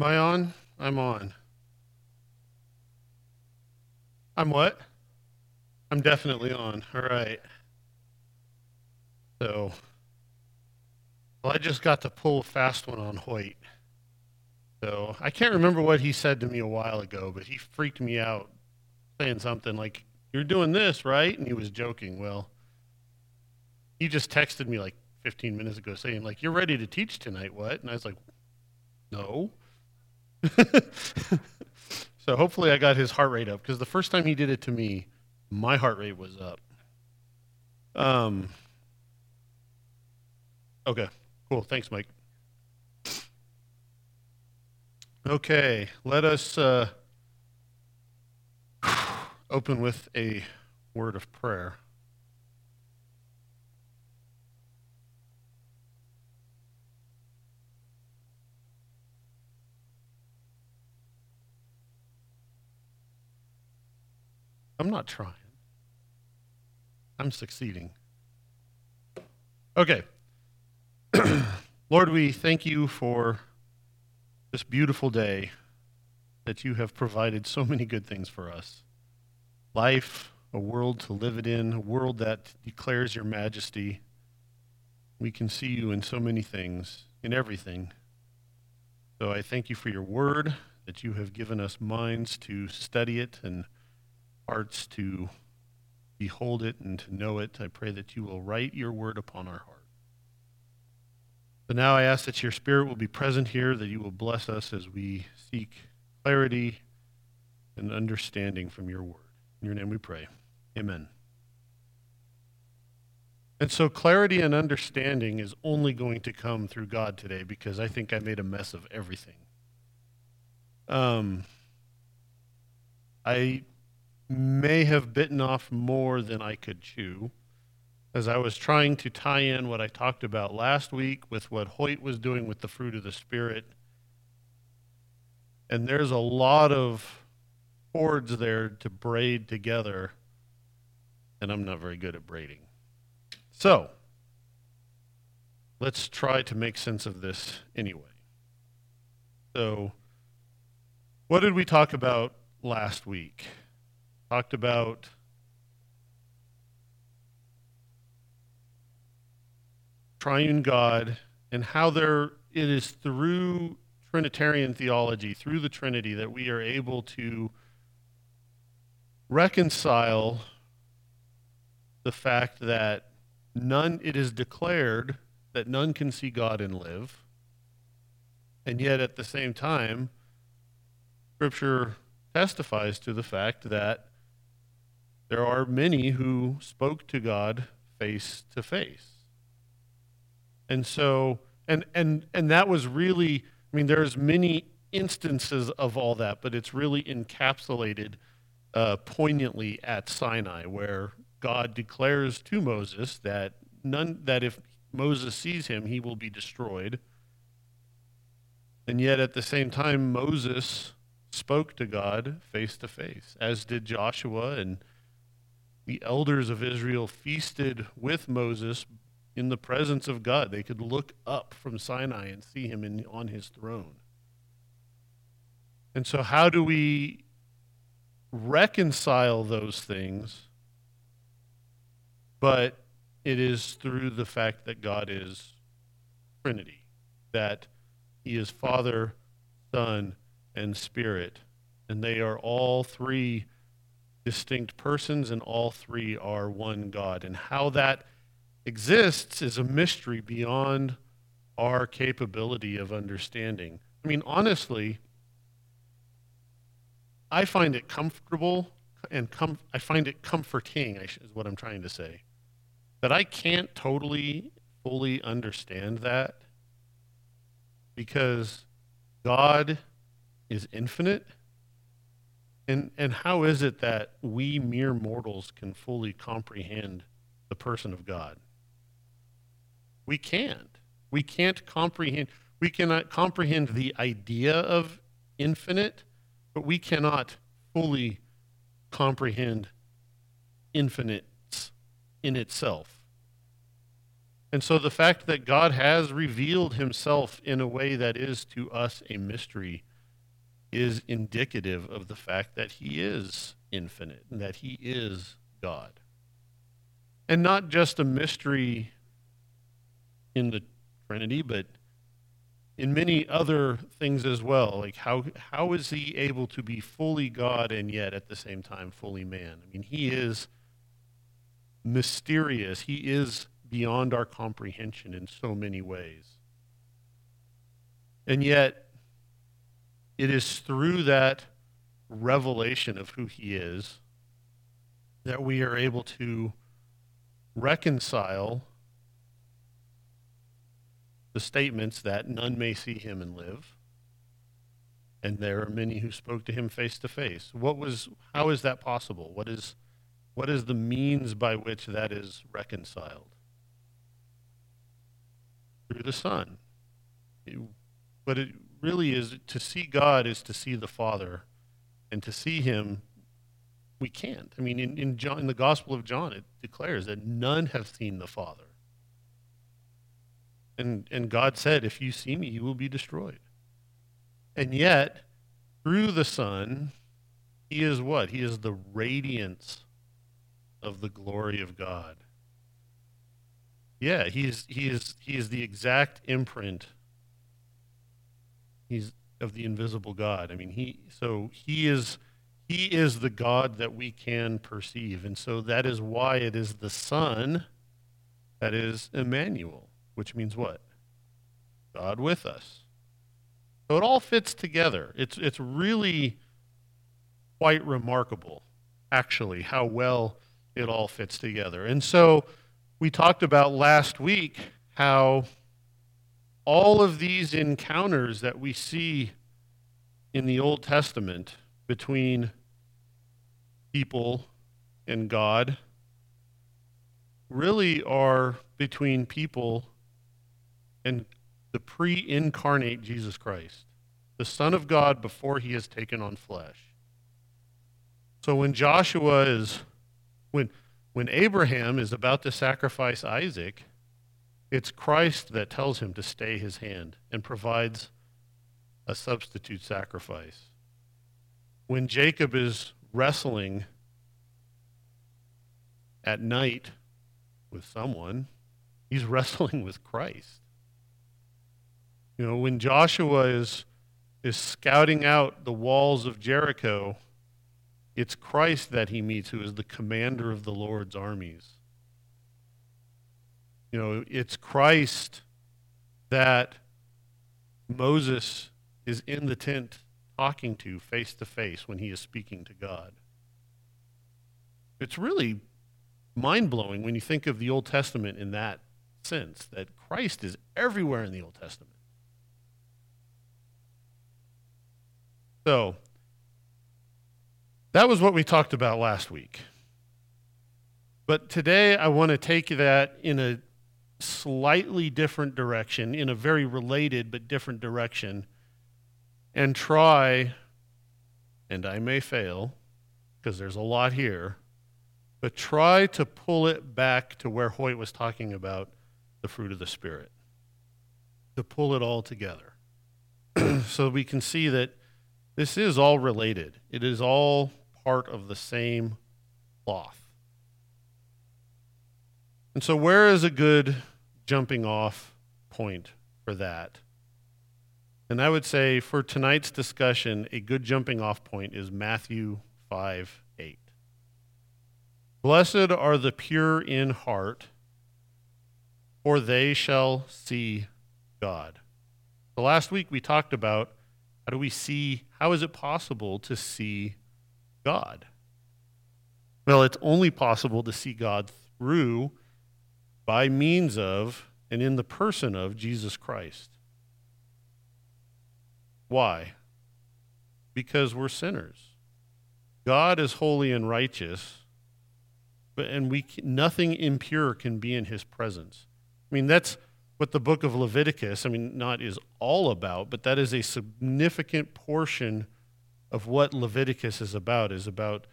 Am I on? I'm on. I'm what? I'm definitely on. All right. So, well, I just got to pull a fast one on Hoyt. So I can't remember what he said to me a while ago, but he freaked me out saying something like, You're doing this, right? And he was joking. Well, he just texted me like 15 minutes ago saying, like, You're ready to teach tonight, what? And I was like, No. so hopefully I got his heart rate up because the first time he did it to me, my heart rate was up. Um, okay, cool. Thanks, Mike. Okay, let us uh, open with a word of prayer. I'm not trying. I'm succeeding. Okay. Lord, we thank you for this beautiful day that you have provided so many good things for us life, a world to live it in, a world that declares your majesty. We can see you in so many things, in everything. So I thank you for your word, that you have given us minds to study it and hearts to behold it and to know it. I pray that you will write your word upon our heart. So now I ask that your spirit will be present here, that you will bless us as we seek clarity and understanding from your word. In your name we pray. Amen. And so clarity and understanding is only going to come through God today because I think I made a mess of everything. Um, I may have bitten off more than I could chew as I was trying to tie in what I talked about last week with what Hoyt was doing with the fruit of the Spirit. And there's a lot of cords there to braid together, and I'm not very good at braiding. So, let's try to make sense of this anyway. So, what did we talk about last week? Talked about triune God and how there it is through Trinitarian theology, through the Trinity, that we are able to reconcile the fact that none it is declared that none can see God and live. And yet at the same time, Scripture testifies to the fact that there are many who spoke to God face to face. And so, and, and, and that was really, I mean, there's many instances of all that, but it's really encapsulated uh, poignantly at Sinai, where God declares to Moses that none, that if Moses sees him, he will be destroyed. And yet at the same time, Moses spoke to God face to face, as did Joshua and the elders of Israel feasted with Moses in the presence of God. They could look up from Sinai and see him in, on his throne. And so, how do we reconcile those things? But it is through the fact that God is Trinity, that He is Father, Son, and Spirit, and they are all three distinct persons, and all three are one God. And how that exists is a mystery beyond our capability of understanding. I mean, honestly, I find it comfortable and com- I find it comforting, is what I'm trying to say, that I can't totally, fully understand that because God is infinite and, and how is it that we mere mortals can fully comprehend the person of God? We can't. We can't comprehend. We cannot comprehend the idea of infinite, but we cannot fully comprehend infinite in itself. And so the fact that God has revealed himself in a way that is to us a mystery is indicative of the fact that he is infinite and that he is God. And not just a mystery in the Trinity, but in many other things as well. Like how how is he able to be fully God and yet at the same time fully man? I mean, he is mysterious. He is beyond our comprehension in so many ways. And yet it is through that revelation of who he is that we are able to reconcile the statements that none may see him and live and there are many who spoke to him face to face. What was how is that possible? What is what is the means by which that is reconciled? Through the son. But it really is to see god is to see the father and to see him we can't i mean in, in john in the gospel of john it declares that none have seen the father and, and God said, If you see me, you will be destroyed. And yet, through the Son, he is what? He is the radiance of the glory of God. Yeah, he is, he is, he is the exact imprint he's of the invisible God. I mean, he so he is he is the God that we can perceive. And so that is why it is the Son that is Emmanuel which means what? God with us. So it all fits together. It's, it's really quite remarkable, actually, how well it all fits together. And so we talked about last week how all of these encounters that we see in the Old Testament between people and God really are between people and the pre incarnate Jesus Christ, the Son of God before he has taken on flesh. So when Joshua is, when, when Abraham is about to sacrifice Isaac, it's Christ that tells him to stay his hand and provides a substitute sacrifice. When Jacob is wrestling at night with someone, he's wrestling with Christ. You know, when Joshua is, is scouting out the walls of Jericho, it's Christ that he meets who is the commander of the Lord's armies. You know, it's Christ that Moses is in the tent talking to face to face when he is speaking to God. It's really mind blowing when you think of the Old Testament in that sense, that Christ is everywhere in the Old Testament. So, that was what we talked about last week. But today I want to take that in a slightly different direction, in a very related but different direction, and try, and I may fail because there's a lot here, but try to pull it back to where Hoyt was talking about the fruit of the Spirit, to pull it all together. so we can see that this is all related, it is all part of the same cloth. And so, where is a good jumping off point for that? And I would say for tonight's discussion, a good jumping off point is Matthew 5 8. Blessed are the pure in heart, for they shall see God. So last week we talked about how do we see, how is it possible to see God? Well, it's only possible to see God through, by means of, and in the person of Jesus Christ. Why? Because we're sinners. God is holy and righteous, but and we nothing impure can be in his presence. I mean, that's what the book of Leviticus, I mean, not is all about, but that is a significant portion of what Leviticus is about, is about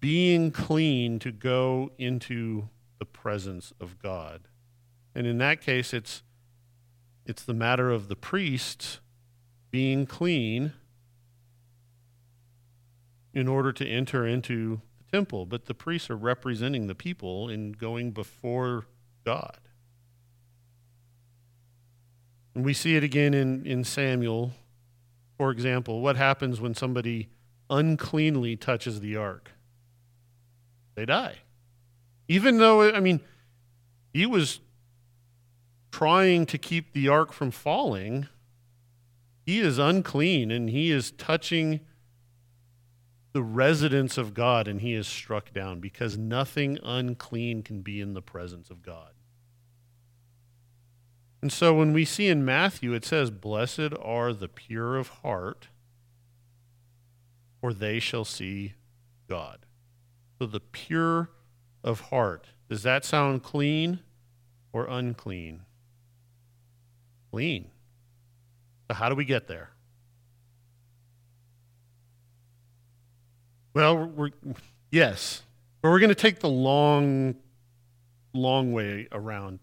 being clean to go into the presence of God. And in that case, it's, it's the matter of the priests being clean in order to enter into the temple, but the priests are representing the people in going before God. And we see it again in, in Samuel. For example, what happens when somebody uncleanly touches the ark? They die. Even though, I mean, he was trying to keep the ark from falling, he is unclean and he is touching the residence of God and he is struck down because nothing unclean can be in the presence of God. And so when we see in Matthew, it says, Blessed are the pure of heart, for they shall see God. So the pure of heart. Does that sound clean or unclean? Clean. So, how do we get there? Well, we're, yes, but we're going to take the long, long way around,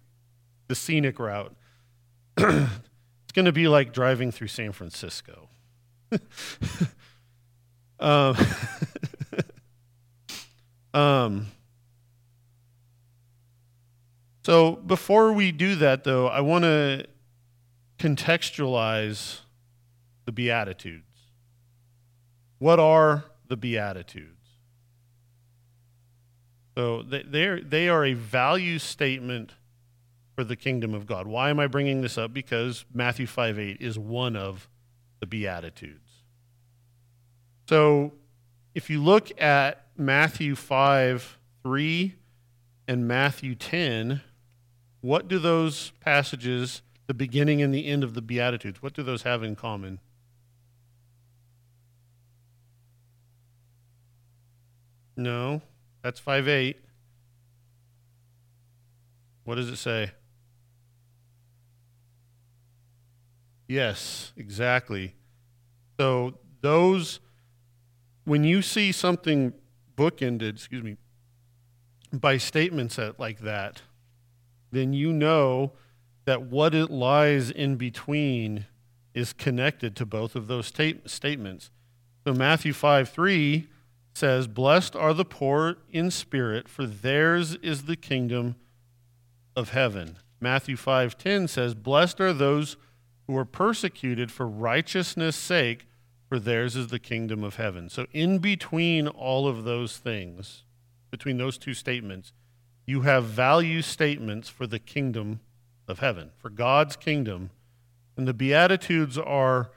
the scenic route. it's going to be like driving through San Francisco. um, um, so before we do that, though, I want to contextualize the Beatitudes. What are the Beatitudes? So they are, they are a value statement for the kingdom of God. Why am I bringing this up? Because Matthew 5 8 is one of the Beatitudes. So if you look at Matthew 5 3 and Matthew 10, what do those passages, the beginning and the end of the Beatitudes, what do those have in common? No, that's 5 8. What does it say? Yes, exactly. So those when you see something bookended, excuse me, by statements that, like that, then you know that what it lies in between is connected to both of those state- statements. So Matthew 5 3 says, Blessed are the poor in spirit, for theirs is the kingdom of heaven. Matthew 5:10 says, "Blessed are those who are persecuted for righteousness' sake, for theirs is the kingdom of heaven." So in between all of those things, between those two statements, you have value statements for the kingdom of heaven, for God's kingdom. And the Beatitudes are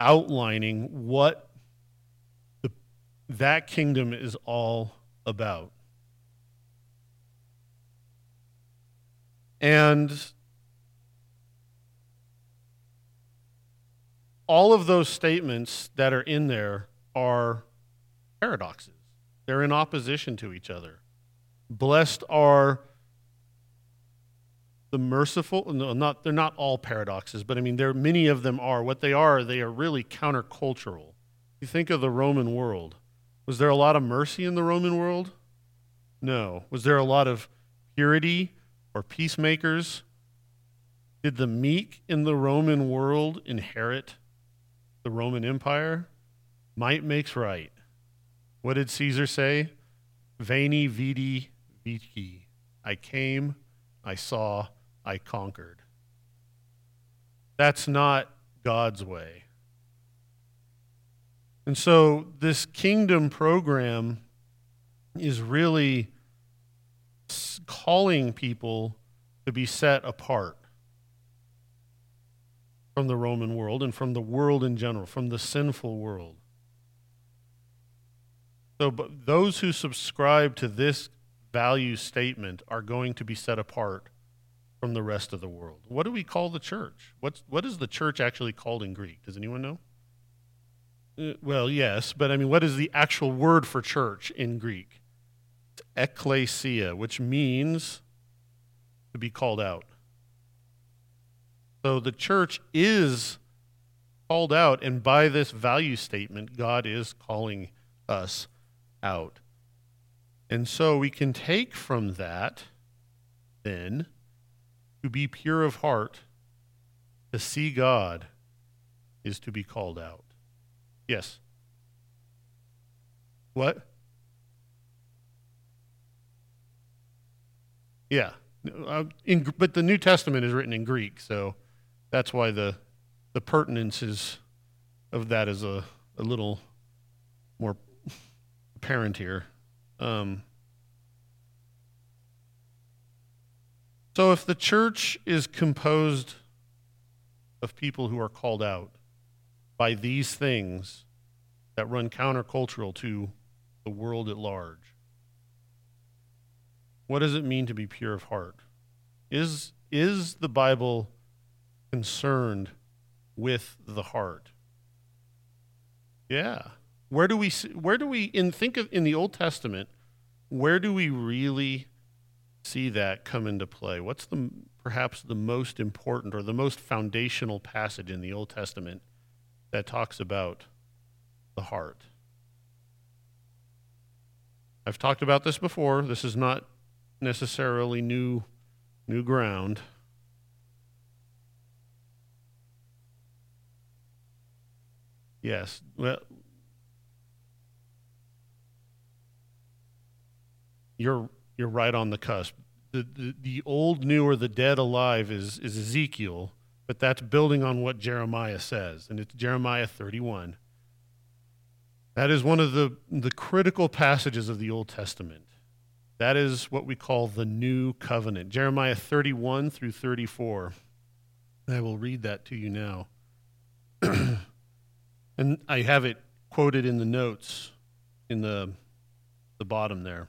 outlining what the, that kingdom is all about. And all of those statements that are in there are paradoxes. They're in opposition to each other. Blessed are the merciful. No, not they're not all paradoxes, but I mean, there many of them are. What they are, they are really countercultural. You think of the Roman world. Was there a lot of mercy in the Roman world? No. Was there a lot of purity or peacemakers? Did the meek in the Roman world inherit the Roman Empire? Might makes right. What did Caesar say? Veni, vidi, I came, I saw, I conquered. That's not God's way. And so this kingdom program is really calling people to be set apart from the Roman world and from the world in general, from the sinful world. So, but those who subscribe to this value statement are going to be set apart from the rest of the world. What do we call the church? What's, what is the church actually called in Greek? Does anyone know? Uh, well, yes, but I mean, what is the actual word for church in Greek? It's ecclesia, which means to be called out. So the church is called out, and by this value statement, God is calling us out. And so we can take from that, then, to be pure of heart, to see God, is to be called out. Yes? What? Yeah. Uh, in, but the New Testament is written in Greek, so that's why the the pertinence of that is a, a little more apparent here. Um, so if the church is composed of people who are called out by these things that run countercultural to the world at large, what does it mean to be pure of heart? Is, is the Bible concerned with the heart? Yeah. Where do we where do we in think of in the Old Testament, where do we really see that come into play? What's the perhaps the most important or the most foundational passage in the Old Testament that talks about the heart? I've talked about this before. This is not necessarily new new ground. Yes. Well, you're you're right on the cusp. The, the the old, new, or the dead, alive is is Ezekiel, but that's building on what Jeremiah says, and it's Jeremiah 31. That is one of the the critical passages of the Old Testament. That is what we call the new covenant. Jeremiah 31 through 34. I will read that to you now. and I have it quoted in the notes in the, the bottom there.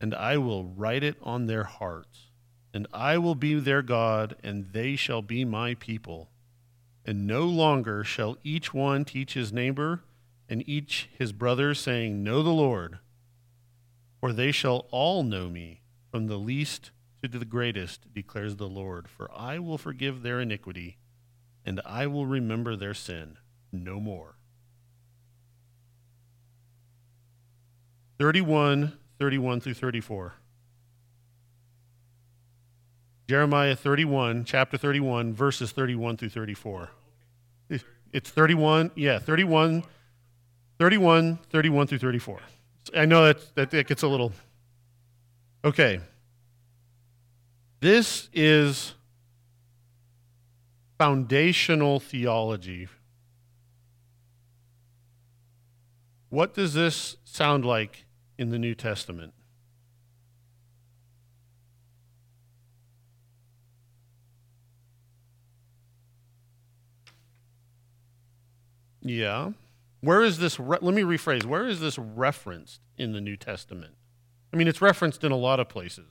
and I will write it on their hearts. And I will be their God, and they shall be my people. And no longer shall each one teach his neighbor and each his brother, saying, Know the Lord, for they shall all know me, from the least to the greatest, declares the Lord. For I will forgive their iniquity, and I will remember their sin no more. 31, 31 through 34. Jeremiah 31, chapter 31, verses 31 through 34. It's 31, yeah, 31 31, 31 through 34. I know that, that, that gets a little. Okay. This is foundational theology. What does this sound like in the New Testament? Yeah. Where is this? Re- let me rephrase. Where is this referenced in the New Testament? I mean, it's referenced in a lot of places.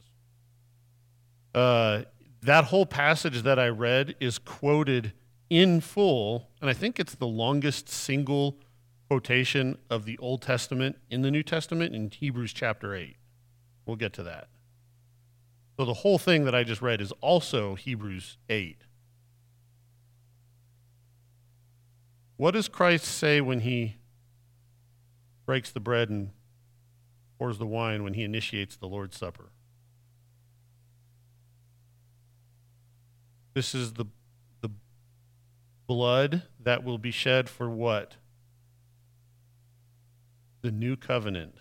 Uh, that whole passage that I read is quoted in full, and I think it's the longest single quotation of the Old Testament in the New Testament in Hebrews chapter 8. We'll get to that. So the whole thing that I just read is also Hebrews 8. What does Christ say when he breaks the bread and pours the wine when he initiates the Lord's Supper? This is the, the blood that will be shed for what? The new covenant.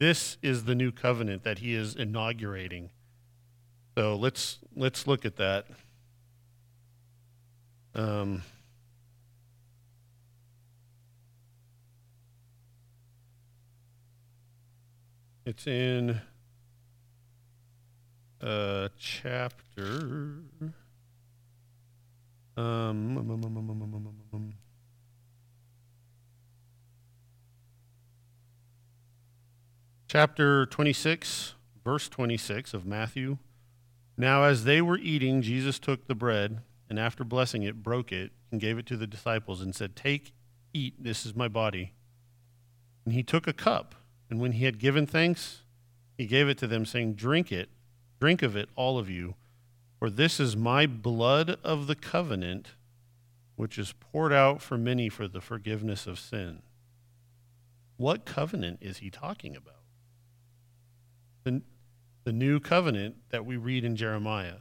This is the new covenant that he is inaugurating. So let's let's look at that. Um, It's in uh, chapter. Um, chapter 26, verse 26 of Matthew. Now, as they were eating, Jesus took the bread and after blessing it, broke it and gave it to the disciples and said, Take, eat, this is my body. And he took a cup, and when he had given thanks, he gave it to them, saying, Drink it, drink of it, all of you, for this is my blood of the covenant, which is poured out for many for the forgiveness of sin. What covenant is he talking about? The, new covenant that we read in Jeremiah.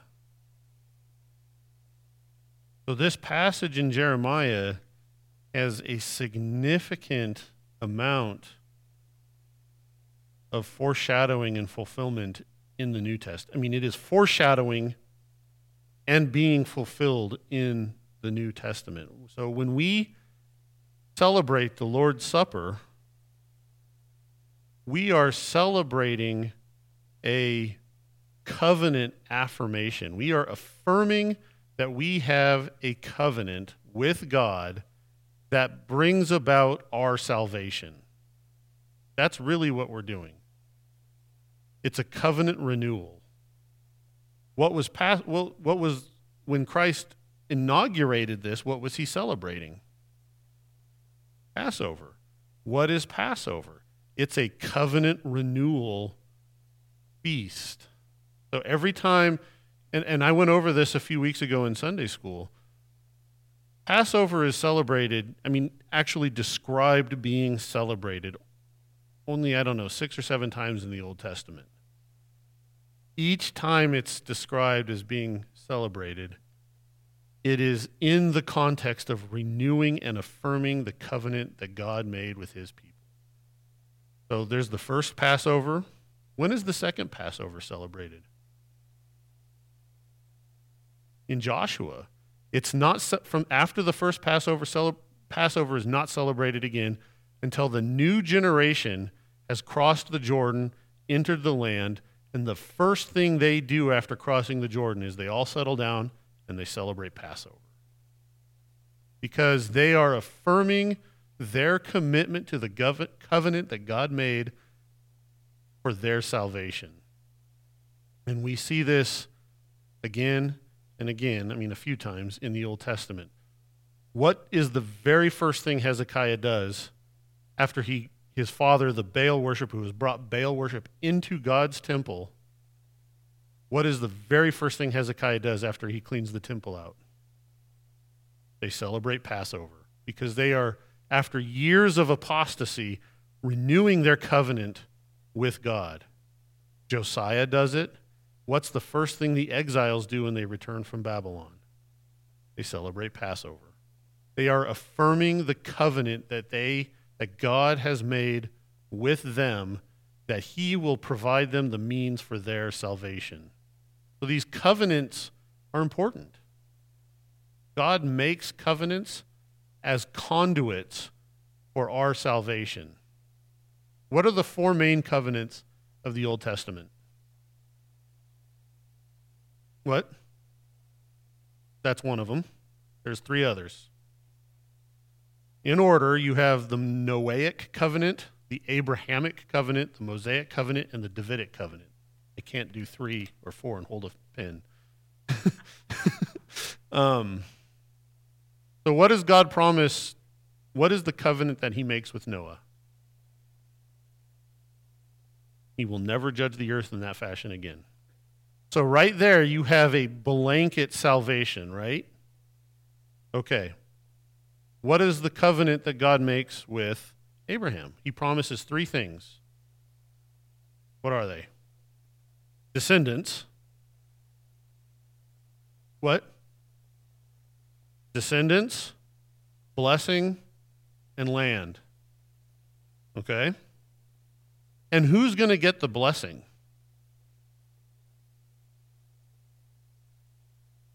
So, this passage in Jeremiah has a significant amount of foreshadowing and fulfillment in the New Testament. I mean, it is foreshadowing and being fulfilled in the New Testament. So, when we celebrate the Lord's Supper, we are celebrating a covenant affirmation. We are affirming that we have a covenant with God that brings about our salvation. That's really what we're doing. It's a covenant renewal. What was past, well, what was when Christ inaugurated this, what was he celebrating? Passover. What is Passover? It's a covenant renewal feast. So every time, and, and I went over this a few weeks ago in Sunday school, Passover is celebrated, I mean, actually described being celebrated only, I don't know, six or seven times in the Old Testament. Each time it's described as being celebrated, it is in the context of renewing and affirming the covenant that God made with his people. So there's the first Passover. When is the second Passover celebrated? In Joshua. It's not from after the first Passover Passover is not celebrated again until the new generation has crossed the Jordan, entered the land, and the first thing they do after crossing the Jordan is they all settle down and they celebrate Passover. Because they are affirming their commitment to the covenant that God made for their salvation. And we see this again and again, I mean, a few times in the Old Testament. What is the very first thing Hezekiah does after he, his father, the Baal worshiper, who has brought Baal worship into God's temple? What is the very first thing Hezekiah does after he cleans the temple out? They celebrate Passover because they are after years of apostasy, renewing their covenant with God. Josiah does it. What's the first thing the exiles do when they return from Babylon? They celebrate Passover. They are affirming the covenant that they that God has made with them that he will provide them the means for their salvation. So these covenants are important. God makes covenants as conduits for our salvation. What are the four main covenants of the Old Testament? What? That's one of them. There's three others. In order, you have the Noahic covenant, the Abrahamic covenant, the Mosaic covenant, and the Davidic covenant. I can't do three or four and hold a pen. um, so, what does God promise? What is the covenant that he makes with Noah? He will never judge the earth in that fashion again. So, right there, you have a blanket salvation, right? Okay. What is the covenant that God makes with Abraham? He promises three things. What are they? Descendants. What? descendants, blessing, and land. Okay? And who's going to get the blessing?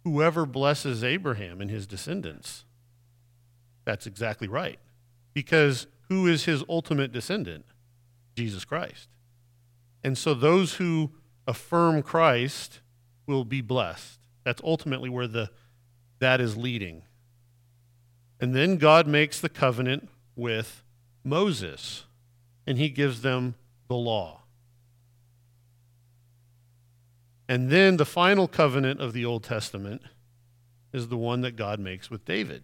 Whoever blesses Abraham and his descendants. That's exactly right. Because who is his ultimate descendant? Jesus Christ. And so those who affirm Christ will be blessed. That's ultimately where the that is leading. And then God makes the covenant with Moses, and he gives them the law. And then the final covenant of the Old Testament is the one that God makes with David.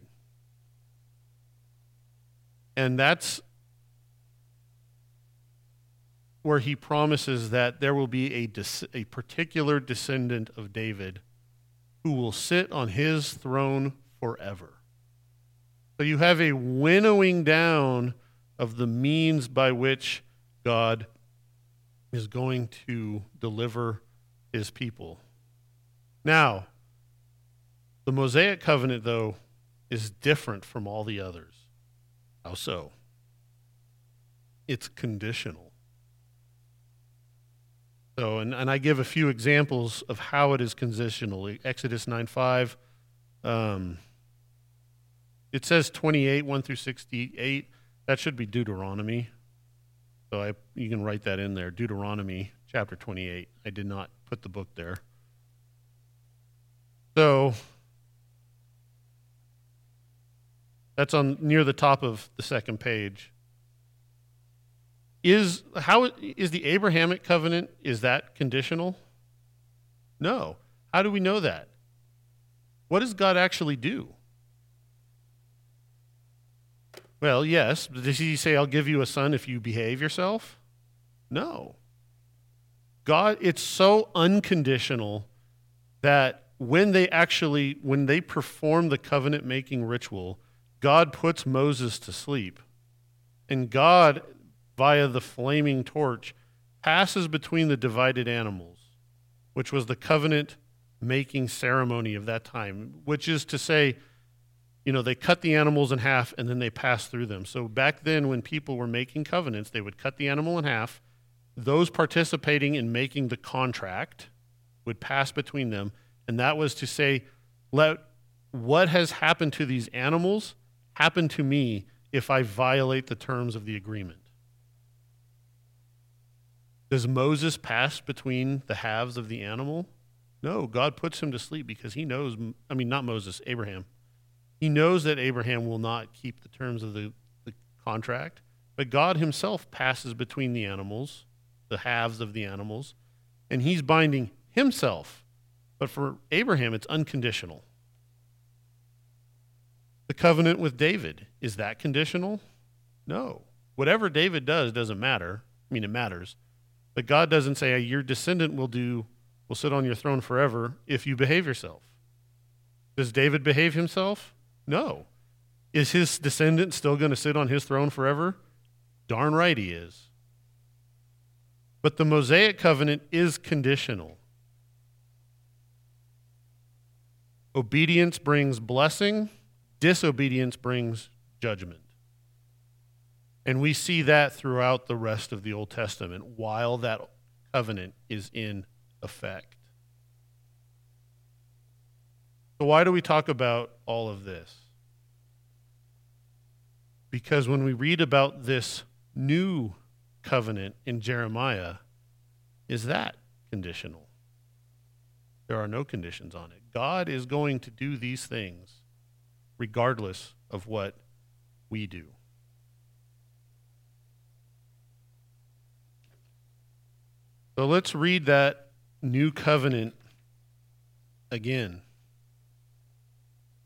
And that's where he promises that there will be a, a particular descendant of David who will sit on his throne forever. So you have a winnowing down of the means by which God is going to deliver his people. Now, the Mosaic covenant, though, is different from all the others. How so? It's conditional. So, and, and I give a few examples of how it is conditional. Exodus 9 5. Um, it says 28, 1 through 68. That should be Deuteronomy. So I, you can write that in there. Deuteronomy chapter 28. I did not put the book there. So that's on near the top of the second page. Is how is the Abrahamic covenant is that conditional? No. How do we know that? What does God actually do? Well, yes. Does he say, I'll give you a son if you behave yourself? No. God, it's so unconditional that when they actually, when they perform the covenant making ritual, God puts Moses to sleep. And God, via the flaming torch, passes between the divided animals, which was the covenant making ceremony of that time, which is to say, you know, they cut the animals in half and then they pass through them. So back then, when people were making covenants, they would cut the animal in half. Those participating in making the contract would pass between them. And that was to say, let what has happened to these animals happen to me if I violate the terms of the agreement. Does Moses pass between the halves of the animal? No, God puts him to sleep because he knows, I mean, not Moses, Abraham. He knows that Abraham will not keep the terms of the, the contract, but God himself passes between the animals, the halves of the animals, and he's binding himself. But for Abraham, it's unconditional. The covenant with David, is that conditional? No. Whatever David does doesn't matter. I mean, it matters. But God doesn't say, your descendant will do, will sit on your throne forever if you behave yourself. Does David behave himself? No. Is his descendant still going to sit on his throne forever? Darn right he is. But the Mosaic covenant is conditional. Obedience brings blessing, disobedience brings judgment. And we see that throughout the rest of the Old Testament while that covenant is in effect. So, why do we talk about all of this? Because when we read about this new covenant in Jeremiah, is that conditional? There are no conditions on it. God is going to do these things regardless of what we do. So let's read that new covenant again.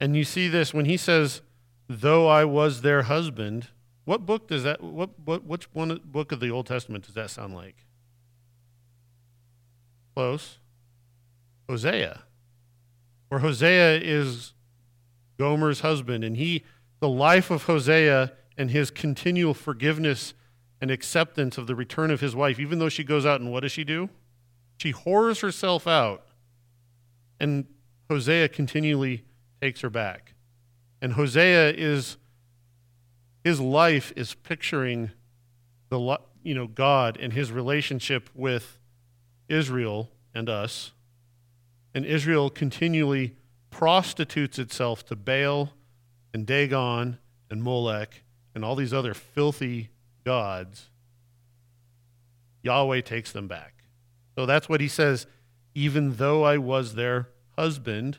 And you see this when he says, though I was their husband. What book does that, what, what, which one book of the Old Testament does that sound like? Close. Hosea. Where Hosea is Gomer's husband, and he, the life of Hosea and his continual forgiveness and acceptance of the return of his wife, even though she goes out and what does she do? She whores herself out, and Hosea continually takes her back. And Hosea is his life is picturing the you know God and his relationship with Israel and us. And Israel continually prostitutes itself to Baal and Dagon and Molech and all these other filthy gods. Yahweh takes them back. So that's what he says. Even though I was their husband,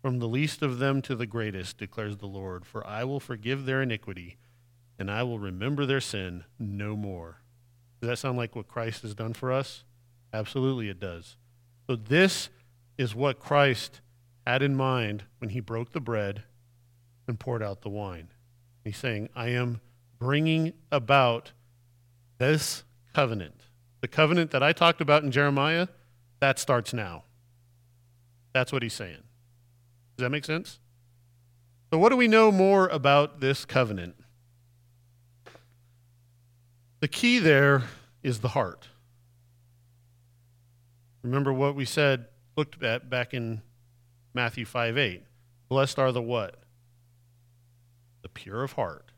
from the least of them to the greatest, declares the Lord. For I will forgive their iniquity, and I will remember their sin no more. Does that sound like what Christ has done for us? Absolutely, it does. So, this is what Christ had in mind when he broke the bread and poured out the wine. He's saying, I am bringing about this covenant. The covenant that I talked about in Jeremiah, that starts now. That's what he's saying. Does that make sense? So, what do we know more about this covenant? The key there is the heart. Remember what we said, looked at back in Matthew 5 8. Blessed are the what? The pure of heart.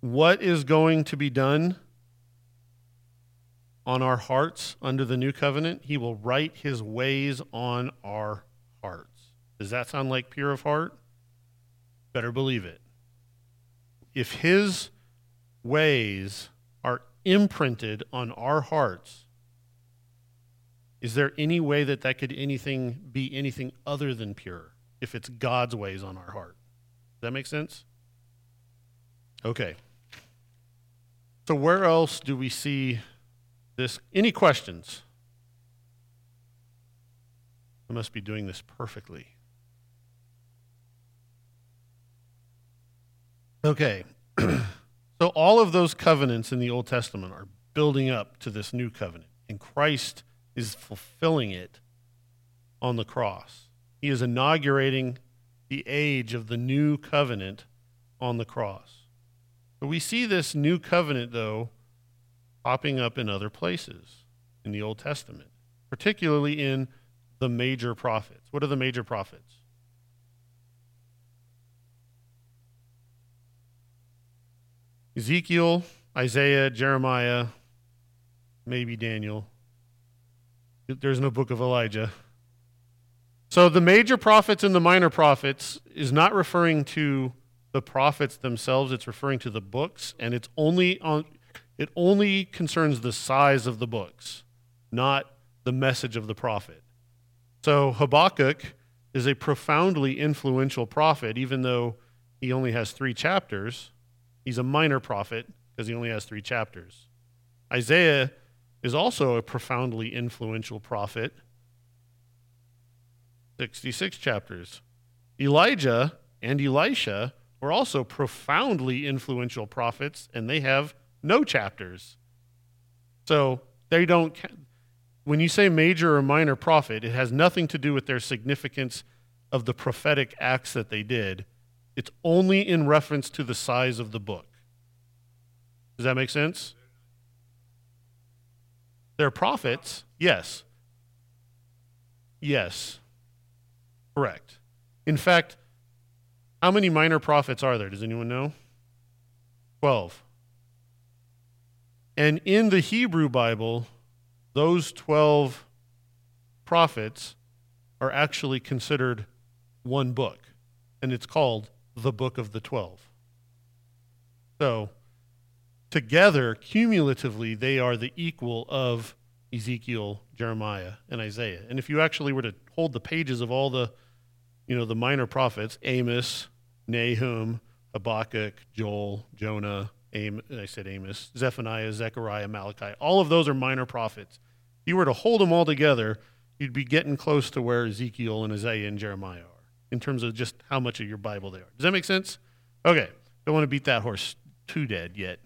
What is going to be done on our hearts under the new covenant? He will write his ways on our hearts. Does that sound like pure of heart? Better believe it. If his ways are imprinted on our hearts, is there any way that that could anything be anything other than pure if it's God's ways on our heart? Does that make sense? Okay. So where else do we see this? Any questions? I must be doing this perfectly. Okay. So all of those covenants in the Old Testament are building up to this new covenant, and Christ is fulfilling it on the cross. He is inaugurating the age of the new covenant on the cross. But we see this new covenant, though, popping up in other places in the Old Testament, particularly in the major prophets. What are the major prophets? Ezekiel, Isaiah, Jeremiah, maybe Daniel. There's no book of Elijah. So the major prophets and the minor prophets is not referring to the prophets themselves, it's referring to the books, and it's only on it only concerns the size of the books, not the message of the prophet. So Habakkuk is a profoundly influential prophet, even though he only has three chapters. He's a minor prophet because he only has three chapters. Isaiah is also a profoundly influential prophet, 66 chapters. Elijah and Elisha were also profoundly influential prophets, and they have no chapters. So they don't, when you say major or minor prophet, it has nothing to do with their significance of the prophetic acts that they did. It's only in reference to the size of the book. Does that make sense? They're prophets, yes. Yes. Correct. In fact, how many minor prophets are there? Does anyone know? 12. And in the Hebrew Bible, those 12 prophets are actually considered one book, and it's called the Book of the Twelve. So, together, cumulatively, they are the equal of Ezekiel, Jeremiah, and Isaiah. And if you actually were to hold the pages of all the, you know, the minor prophets, Amos, Nahum, Habakkuk, Joel, Jonah, Am- I said Amos, Zephaniah, Zechariah, Malachi, all of those are minor prophets. If you were to hold them all together, you'd be getting close to where Ezekiel and Isaiah and Jeremiah are in terms of just how much of your Bible they are. Does that make sense? Okay. Don't want to beat that horse too dead yet.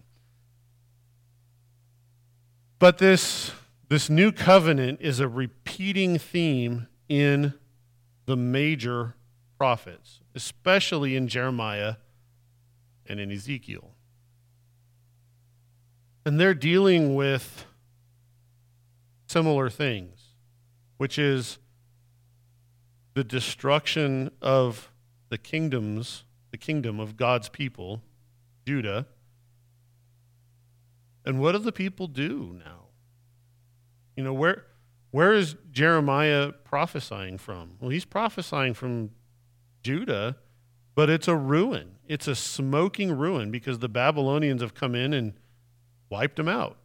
But this, this new covenant is a repeating theme in the major prophets, especially in Jeremiah and in Ezekiel. And they're dealing with similar things, which is the destruction of the kingdoms, the kingdom of God's people, Judah. And what do the people do now? You know, where where is Jeremiah prophesying from? Well, he's prophesying from Judah, but it's a ruin. It's a smoking ruin because the Babylonians have come in and wiped them out.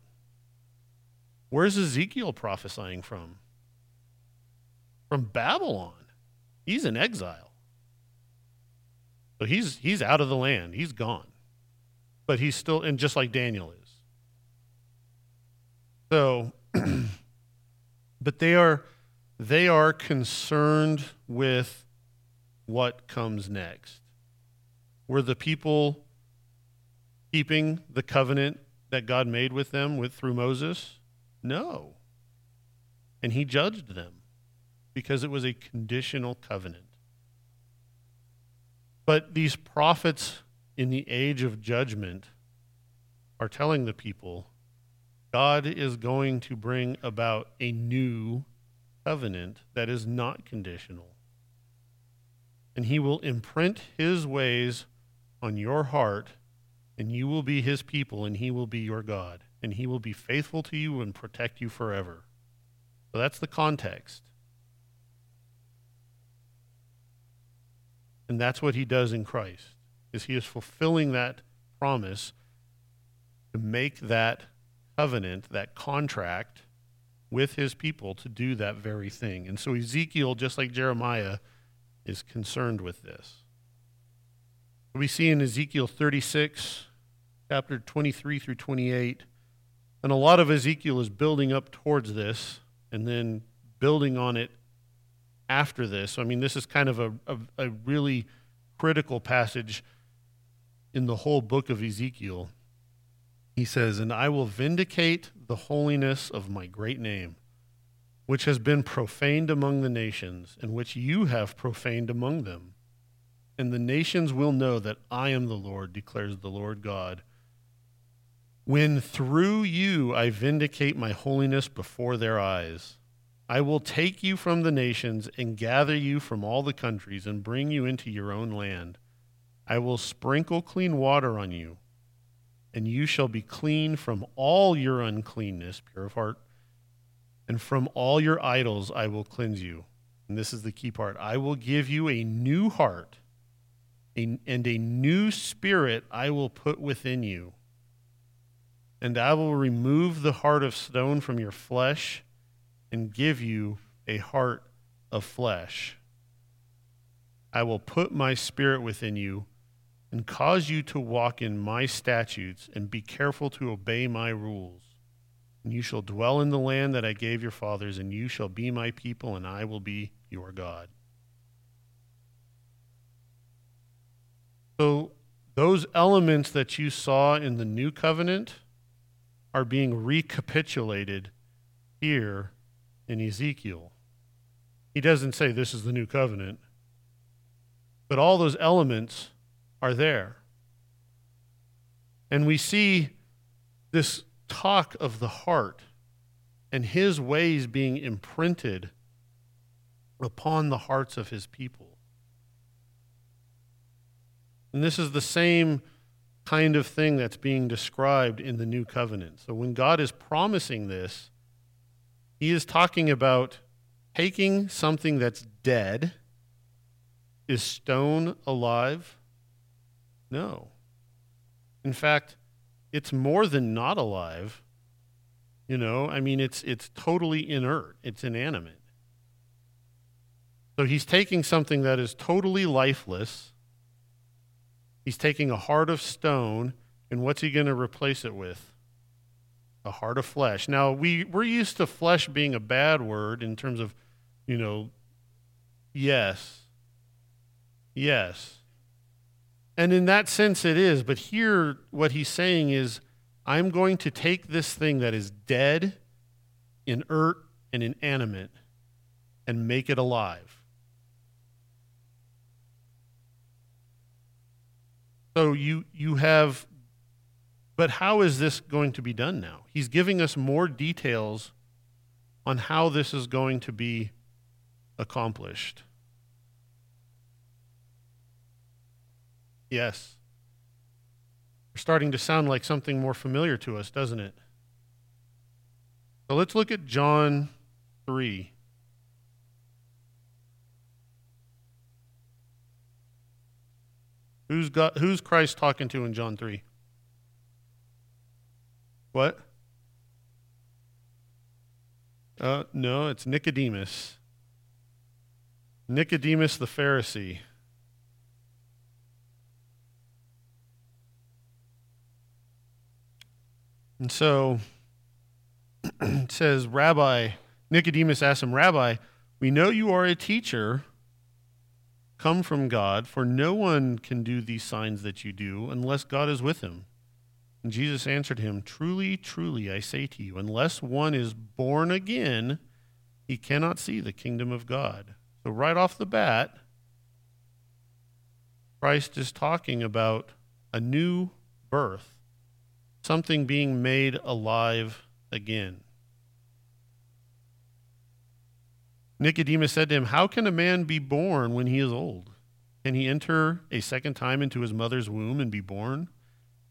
Where's Ezekiel prophesying from? From Babylon. He's in exile. So he's he's out of the land. He's gone. But he's still and just like Daniel is. So but they are they are concerned with what comes next. Were the people keeping the covenant that God made with them with through Moses? No. And he judged them because it was a conditional covenant. But these prophets in the age of judgment are telling the people God is going to bring about a new covenant that is not conditional. And he will imprint his ways on your heart, and you will be his people, and he will be your God, and he will be faithful to you and protect you forever. So that's the context. And that's what he does in Christ. Is he is fulfilling that promise to make that covenant, that contract with his people to do that very thing. And so Ezekiel, just like Jeremiah, is concerned with this. We see in Ezekiel 36, chapter 23 through 28, and a lot of Ezekiel is building up towards this and then building on it after this. I mean, this is kind of a, a, a really critical passage in the whole book of Ezekiel. He says, And I will vindicate the holiness of my great name, which has been profaned among the nations, and which you have profaned among them. And the nations will know that I am the Lord, declares the Lord God. When through you I vindicate my holiness before their eyes, I will take you from the nations and gather you from all the countries and bring you into your own land. I will sprinkle clean water on you, and you shall be clean from all your uncleanness, pure of heart, and from all your idols I will cleanse you. And this is the key part I will give you a new heart, and a new spirit I will put within you. And I will remove the heart of stone from your flesh and give you a heart of flesh. I will put my spirit within you and cause you to walk in my statutes and be careful to obey my rules. And you shall dwell in the land that I gave your fathers, and you shall be my people, and I will be your God. So, those elements that you saw in the new covenant are being recapitulated here in Ezekiel. He doesn't say this is the new covenant, but all those elements are there. And we see this talk of the heart and his ways being imprinted upon the hearts of his people. And this is the same kind of thing that's being described in the new covenant. So when God is promising this, he is talking about taking something that's dead. Is stone alive? No. In fact, it's more than not alive. You know, I mean it's it's totally inert. It's inanimate. So he's taking something that is totally lifeless. He's taking a heart of stone and what's he going to replace it with? A heart of flesh. Now, we, we're used to flesh being a bad word in terms of, you know, yes. Yes. And in that sense, it is. But here, what he's saying is, I'm going to take this thing that is dead, inert, and inanimate and make it alive. So you, you have but how is this going to be done now? He's giving us more details on how this is going to be accomplished. Yes. Starting to sound like something more familiar to us, doesn't it? So let's look at John 3. Got, who's Christ talking to in John 3? What? Uh, no, it's Nicodemus. Nicodemus the Pharisee. And so it says, Rabbi, Nicodemus asked him, Rabbi, we know you are a teacher come from God, for no one can do these signs that you do unless God is with him. And Jesus answered him, Truly, truly, I say to you, unless one is born again, he cannot see the kingdom of God. So, right off the bat, Christ is talking about a new birth, something being made alive again. Nicodemus said to him, How can a man be born when he is old? Can he enter a second time into his mother's womb and be born?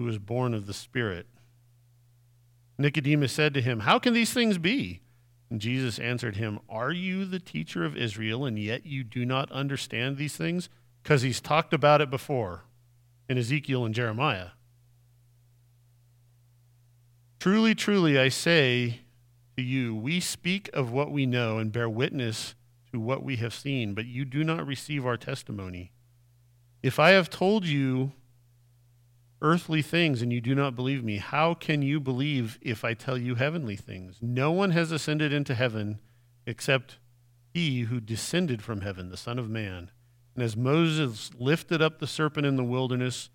who is born of the Spirit. Nicodemus said to him, How can these things be? And Jesus answered him, Are you the teacher of Israel, and yet you do not understand these things? Because he's talked about it before in Ezekiel and Jeremiah. Truly, truly, I say to you, we speak of what we know and bear witness to what we have seen, but you do not receive our testimony. If I have told you earthly things and you do not believe me, how can you believe if I tell you heavenly things? No one has ascended into heaven except he who descended from heaven, the Son of Man. And as Moses lifted up the serpent in the wilderness,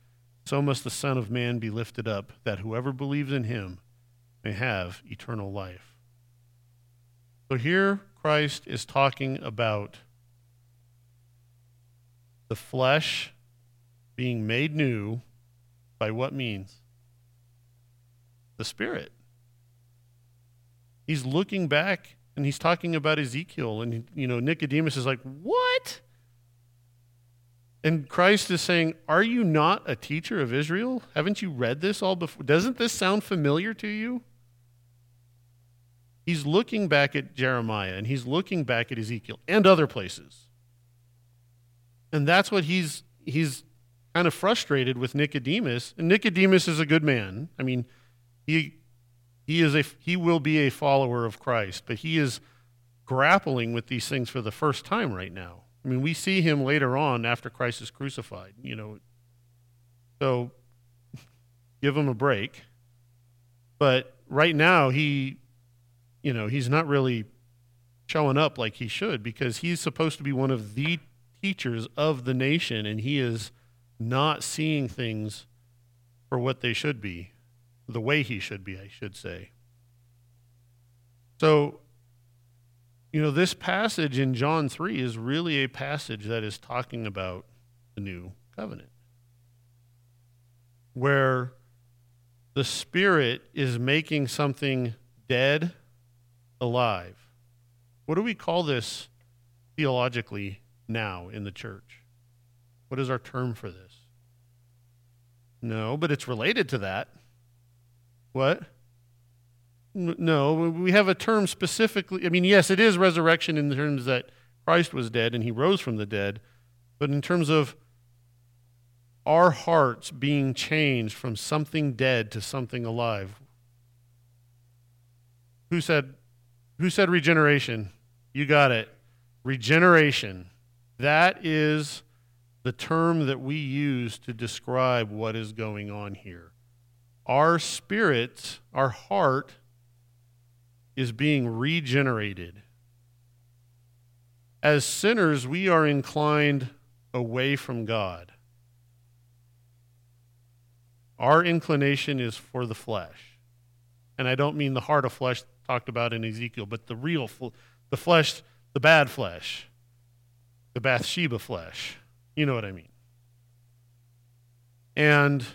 so must the Son of Man be lifted up, that whoever believes in him may have eternal life. So here Christ is talking about the flesh being made new by what means? The Spirit. He's looking back and he's talking about Ezekiel, and you know Nicodemus is like, "What?" And Christ is saying, "Are you not a teacher of Israel? Haven't you read this all before? Doesn't this sound familiar to you?" He's looking back at Jeremiah and he's looking back at Ezekiel and other places. And that's what he's he's kind of frustrated with Nicodemus. And Nicodemus is a good man. I mean, he he is a he will be a follower of Christ, but he is grappling with these things for the first time right now. I mean, we see him later on after Christ is crucified, you know. So give him a break. But right now he you know, he's not really showing up like he should because he's supposed to be one of the teachers of the nation and he is not seeing things for what they should be, the way he should be, I should say. So, you know, this passage in John 3 is really a passage that is talking about the new covenant, where the Spirit is making something dead alive. What do we call this theologically now in the church? What is our term for this? No, but it's related to that. What? No, we have a term specifically. I mean, yes, it is resurrection in terms that Christ was dead and he rose from the dead, but in terms of our hearts being changed from something dead to something alive. Who said who said regeneration? You got it. Regeneration. That is the term that we use to describe what is going on here. Our spirit, our heart, is being regenerated. As sinners, we are inclined away from God. Our inclination is for the flesh. And I don't mean the heart of flesh talked about in Ezekiel, but the real, the flesh, the bad flesh, the Bathsheba flesh. You know what I mean. And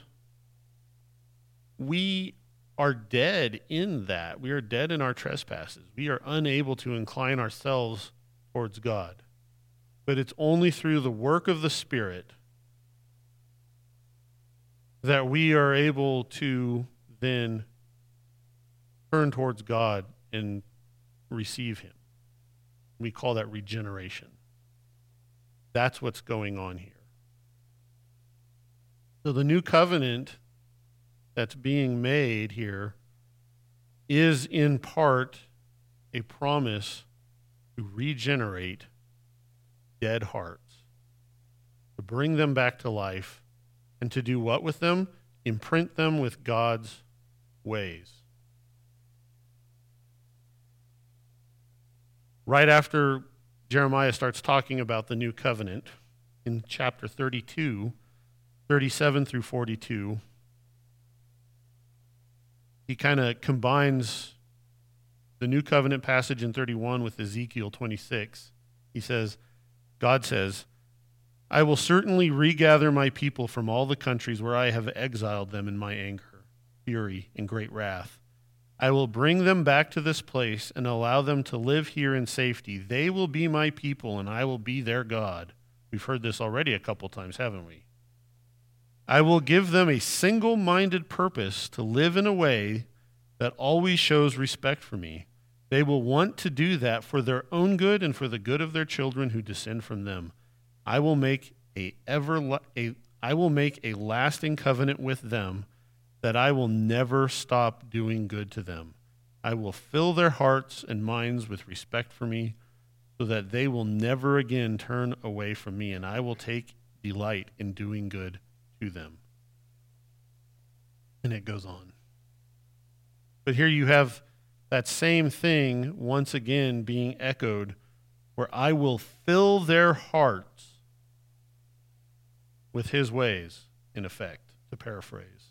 we are dead in that. We are dead in our trespasses. We are unable to incline ourselves towards God. But it's only through the work of the Spirit that we are able to then turn towards God and receive Him. We call that regeneration. That's what's going on here. So the new covenant that's being made here is in part a promise to regenerate dead hearts, to bring them back to life, and to do what with them? Imprint them with God's ways. Right after Jeremiah starts talking about the new covenant in chapter 32, 37 through 42, he kind of combines the new covenant passage in 31 with Ezekiel 26. He says, God says, I will certainly regather my people from all the countries where I have exiled them in my anger, fury, and great wrath. I will bring them back to this place and allow them to live here in safety. They will be my people, and I will be their God. We've heard this already a couple times, haven't we? I will give them a single minded purpose to live in a way that always shows respect for me. They will want to do that for their own good and for the good of their children who descend from them. I will make a ever a I will make a lasting covenant with them that I will never stop doing good to them. I will fill their hearts and minds with respect for me so that they will never again turn away from me and I will take delight in doing good to them. And it goes on. But here you have that same thing once again being echoed, where I will fill their hearts with his ways, in effect, to paraphrase.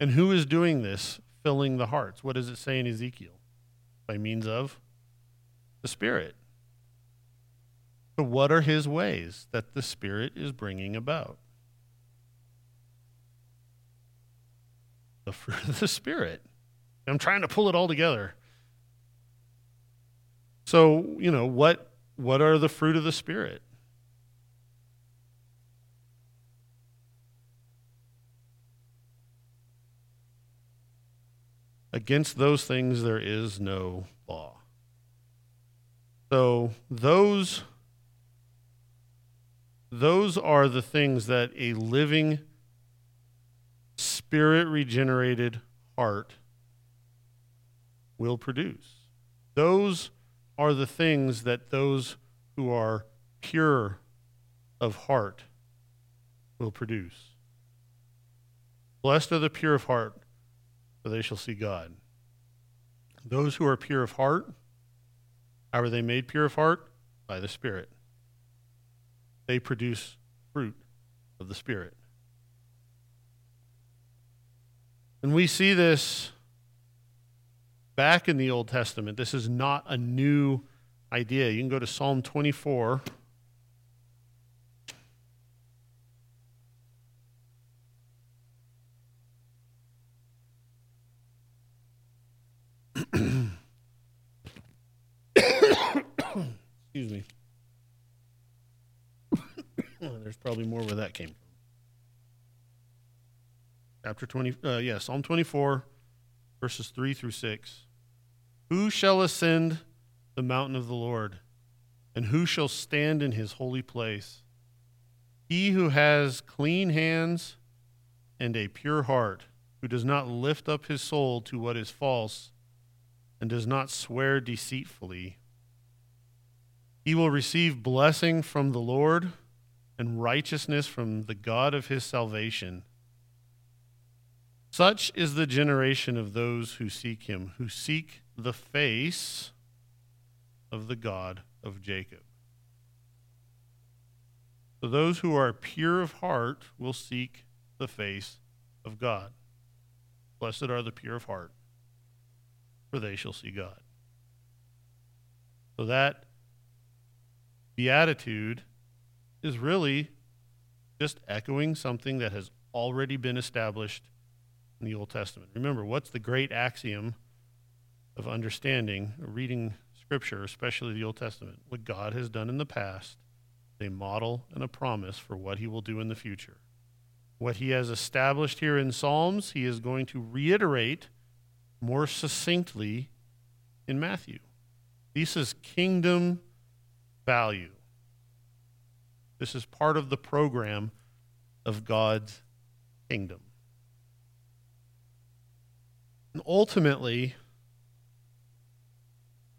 And who is doing this, filling the hearts? What does it say in Ezekiel? By means of the Spirit. So, what are his ways that the Spirit is bringing about? The fruit of the Spirit. I'm trying to pull it all together. So, you know, what, what are the fruit of the Spirit? Against those things there is no law. So, those those are the things that a living, spirit regenerated heart will produce. Those are the things that those who are pure of heart will produce. Blessed are the pure of heart, for they shall see God. Those who are pure of heart, how are they made pure of heart? By the Spirit they produce fruit of the Spirit. And we see this back in the Old Testament. This is not a new idea. You can go to Psalm 24. Excuse me. There's probably more where that came from. Chapter 20, uh, yeah, Psalm 24, verses 3 through 6. Who shall ascend the mountain of the Lord? And who shall stand in his holy place? He who has clean hands and a pure heart, who does not lift up his soul to what is false and does not swear deceitfully. He will receive blessing from the Lord and righteousness from the God of his salvation. Such is the generation of those who seek him, who seek the face of the God of Jacob. So those who are pure of heart will seek the face of God. Blessed are the pure of heart, for they shall see God. So that beatitude is really just echoing something that has already been established in the Old Testament. Remember, what's the great axiom of understanding, reading Scripture, especially the Old Testament? What God has done in the past, a model and a promise for what he will do in the future. What he has established here in Psalms, he is going to reiterate more succinctly in Matthew. This is kingdom value. This is part of the program of God's kingdom. And ultimately,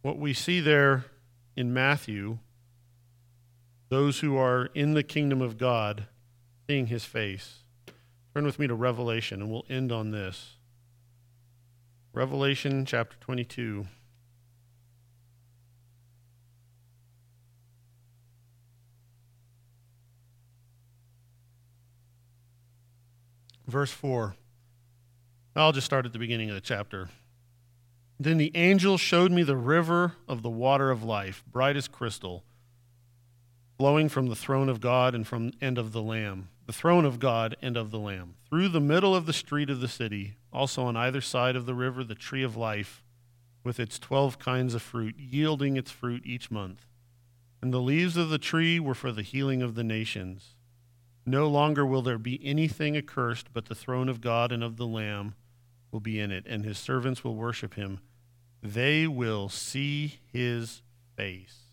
what we see there in Matthew, those who are in the kingdom of God, seeing his face. Turn with me to Revelation, and we'll end on this. Revelation chapter 22. Verse 4. I'll just start at the beginning of the chapter. Then the angel showed me the river of the water of life, bright as crystal, flowing from the throne of God and from and of the Lamb, the throne of God and of the Lamb, through the middle of the street of the city, also on either side of the river the tree of life, with its twelve kinds of fruit, yielding its fruit each month. And the leaves of the tree were for the healing of the nations. No longer will there be anything accursed, but the throne of God and of the Lamb will be in it, and his servants will worship him. They will see his face,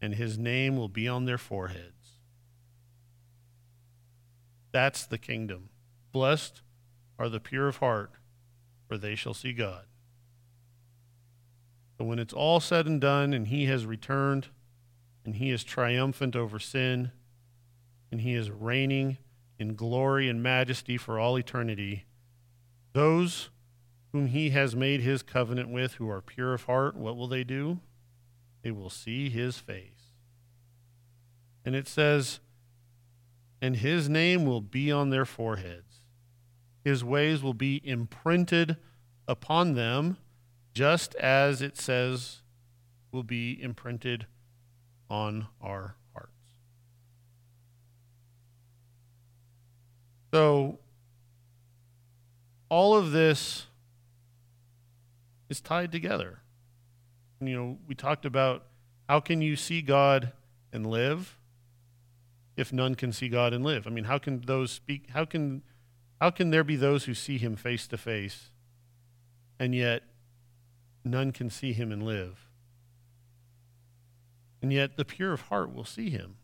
and his name will be on their foreheads. That's the kingdom. Blessed are the pure of heart, for they shall see God. So when it's all said and done, and he has returned, and he is triumphant over sin, and he is reigning in glory and majesty for all eternity. Those whom he has made his covenant with, who are pure of heart, what will they do? They will see his face. And it says, and his name will be on their foreheads. His ways will be imprinted upon them, just as it says will be imprinted on our So, all of this is tied together. You know, we talked about how can you see God and live if none can see God and live? I mean, how can those speak? How can how can there be those who see him face to face and yet none can see him and live? And yet the pure of heart will see him.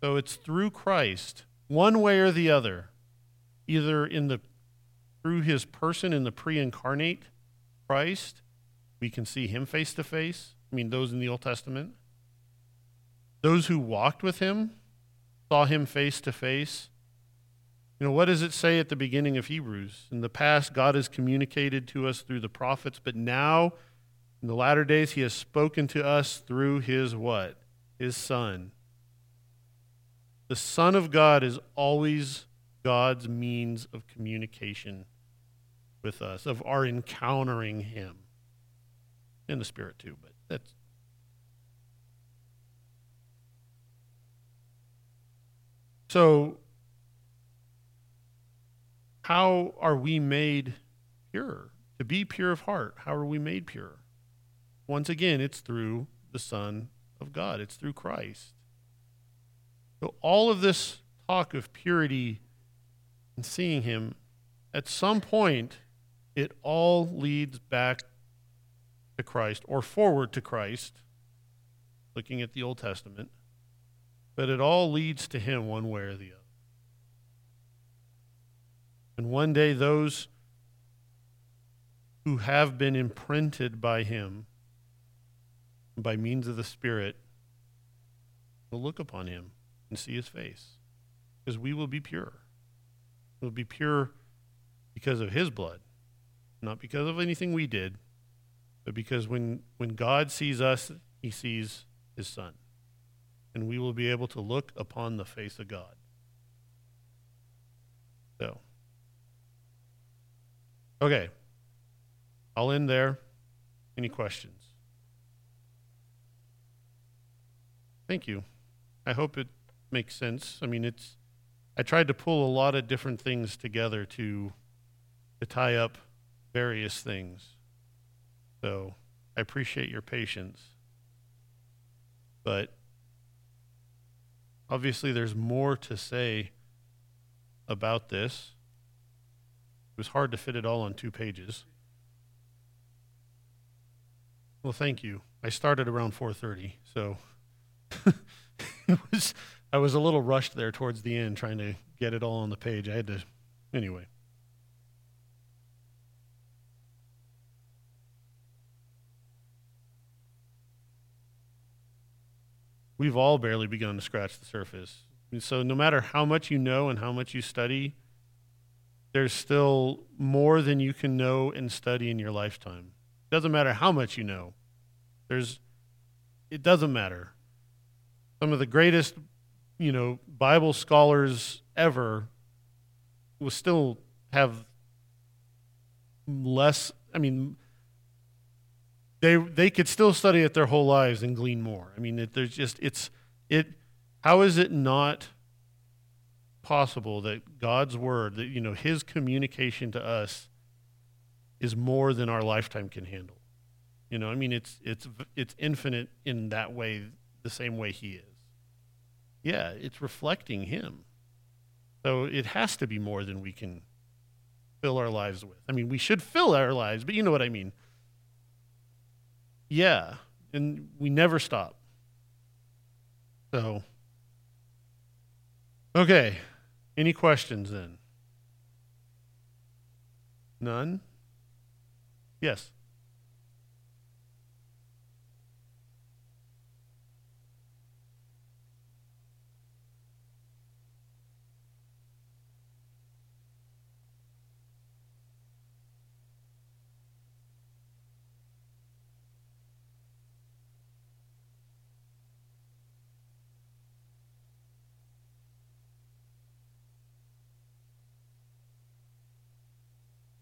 So it's through Christ one way or the other, either in the through his person in the pre-incarnate Christ, we can see him face to face. I mean, those in the Old Testament. Those who walked with him saw him face to face. You know, what does it say at the beginning of Hebrews? In the past, God has communicated to us through the prophets, but now, in the latter days, he has spoken to us through his what? His Son. The Son of God is always God's means of communication with us, of our encountering Him. In the Spirit, too, but that's. So, how are we made pure? To be pure of heart, how are we made pure? Once again, it's through the Son of God, it's through Christ. So, all of this talk of purity and seeing Him, at some point, it all leads back to Christ or forward to Christ, looking at the Old Testament, but it all leads to Him one way or the other. And one day, those who have been imprinted by Him by means of the Spirit will look upon Him and see his face. Because we will be pure. We'll be pure because of his blood, not because of anything we did, but because when, when God sees us, he sees his son. and we will be able to look upon the face of God. So, okay. I'll end there. Any questions? Thank you. I hope it makes sense. I mean, it's I tried to pull a lot of different things together to to tie up various things. So, I appreciate your patience. But obviously there's more to say about this. It was hard to fit it all on two pages. Well, thank you. I started around 4:30, so it was I was a little rushed there towards the end trying to get it all on the page. I had to anyway. We've all barely begun to scratch the surface. And so no matter how much you know and how much you study, there's still more than you can know and study in your lifetime. It Doesn't matter how much you know. There's it doesn't matter. Some of the greatest, you know, Bible scholars ever will still have less, I mean, they they could still study it their whole lives and glean more. I mean, it, there's just it's it how is it not possible that God's word, that you know, his communication to us is more than our lifetime can handle? You know, I mean, it's it's it's infinite in that way, the same way He is. Yeah, it's reflecting Him. So it has to be more than we can fill our lives with. I mean, we should fill our lives, but you know what I mean. Yeah, and we never stop. So, okay. Any questions then? None? Yes.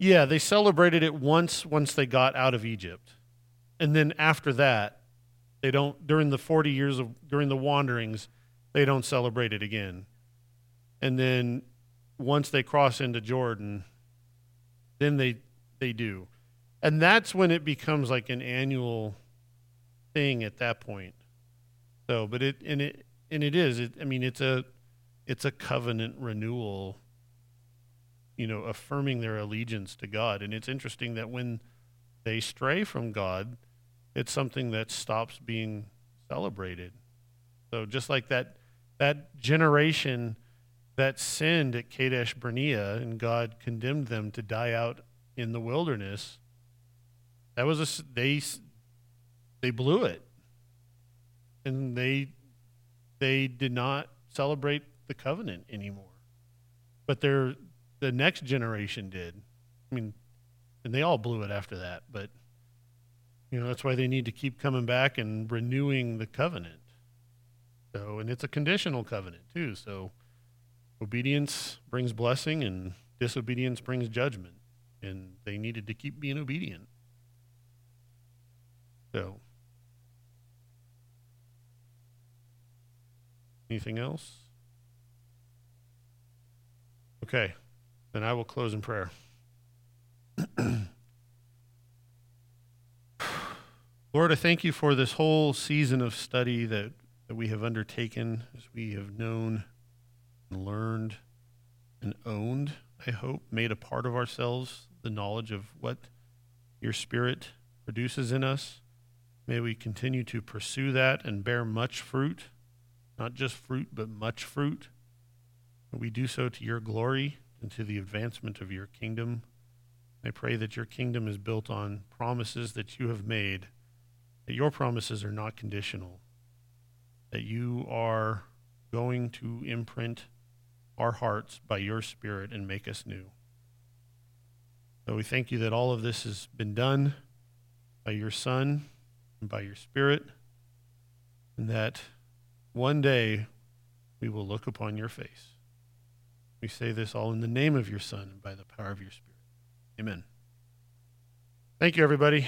Yeah, they celebrated it once once they got out of Egypt. And then after that, they don't during the 40 years of during the wanderings, they don't celebrate it again. And then once they cross into Jordan, then they they do. And that's when it becomes like an annual thing at that point. So, but it and it and it is. It, I mean, it's a it's a covenant renewal you know, affirming their allegiance to God. And it's interesting that when they stray from God, it's something that stops being celebrated. So just like that that generation that sinned at Kadesh Barnea and God condemned them to die out in the wilderness, that was a they they blew it. And they they did not celebrate the covenant anymore. But they're the next generation did. I mean, and they all blew it after that, but you know, that's why they need to keep coming back and renewing the covenant. So, and it's a conditional covenant too. So, obedience brings blessing and disobedience brings judgment. And they needed to keep being obedient. So, anything else? Okay. Then I will close in prayer. Lord, I thank you for this whole season of study that, that we have undertaken as we have known and learned and owned, I hope, made a part of ourselves the knowledge of what your Spirit produces in us. May we continue to pursue that and bear much fruit, not just fruit, but much fruit. We do so to your glory and to the advancement of your kingdom. I pray that your kingdom is built on promises that you have made, that your promises are not conditional, that you are going to imprint our hearts by your Spirit and make us new. So we thank you that all of this has been done by your Son and by your Spirit, and that one day we will look upon your face. We say this all in the name of your Son and by the power of your Spirit. Amen. Thank you, everybody.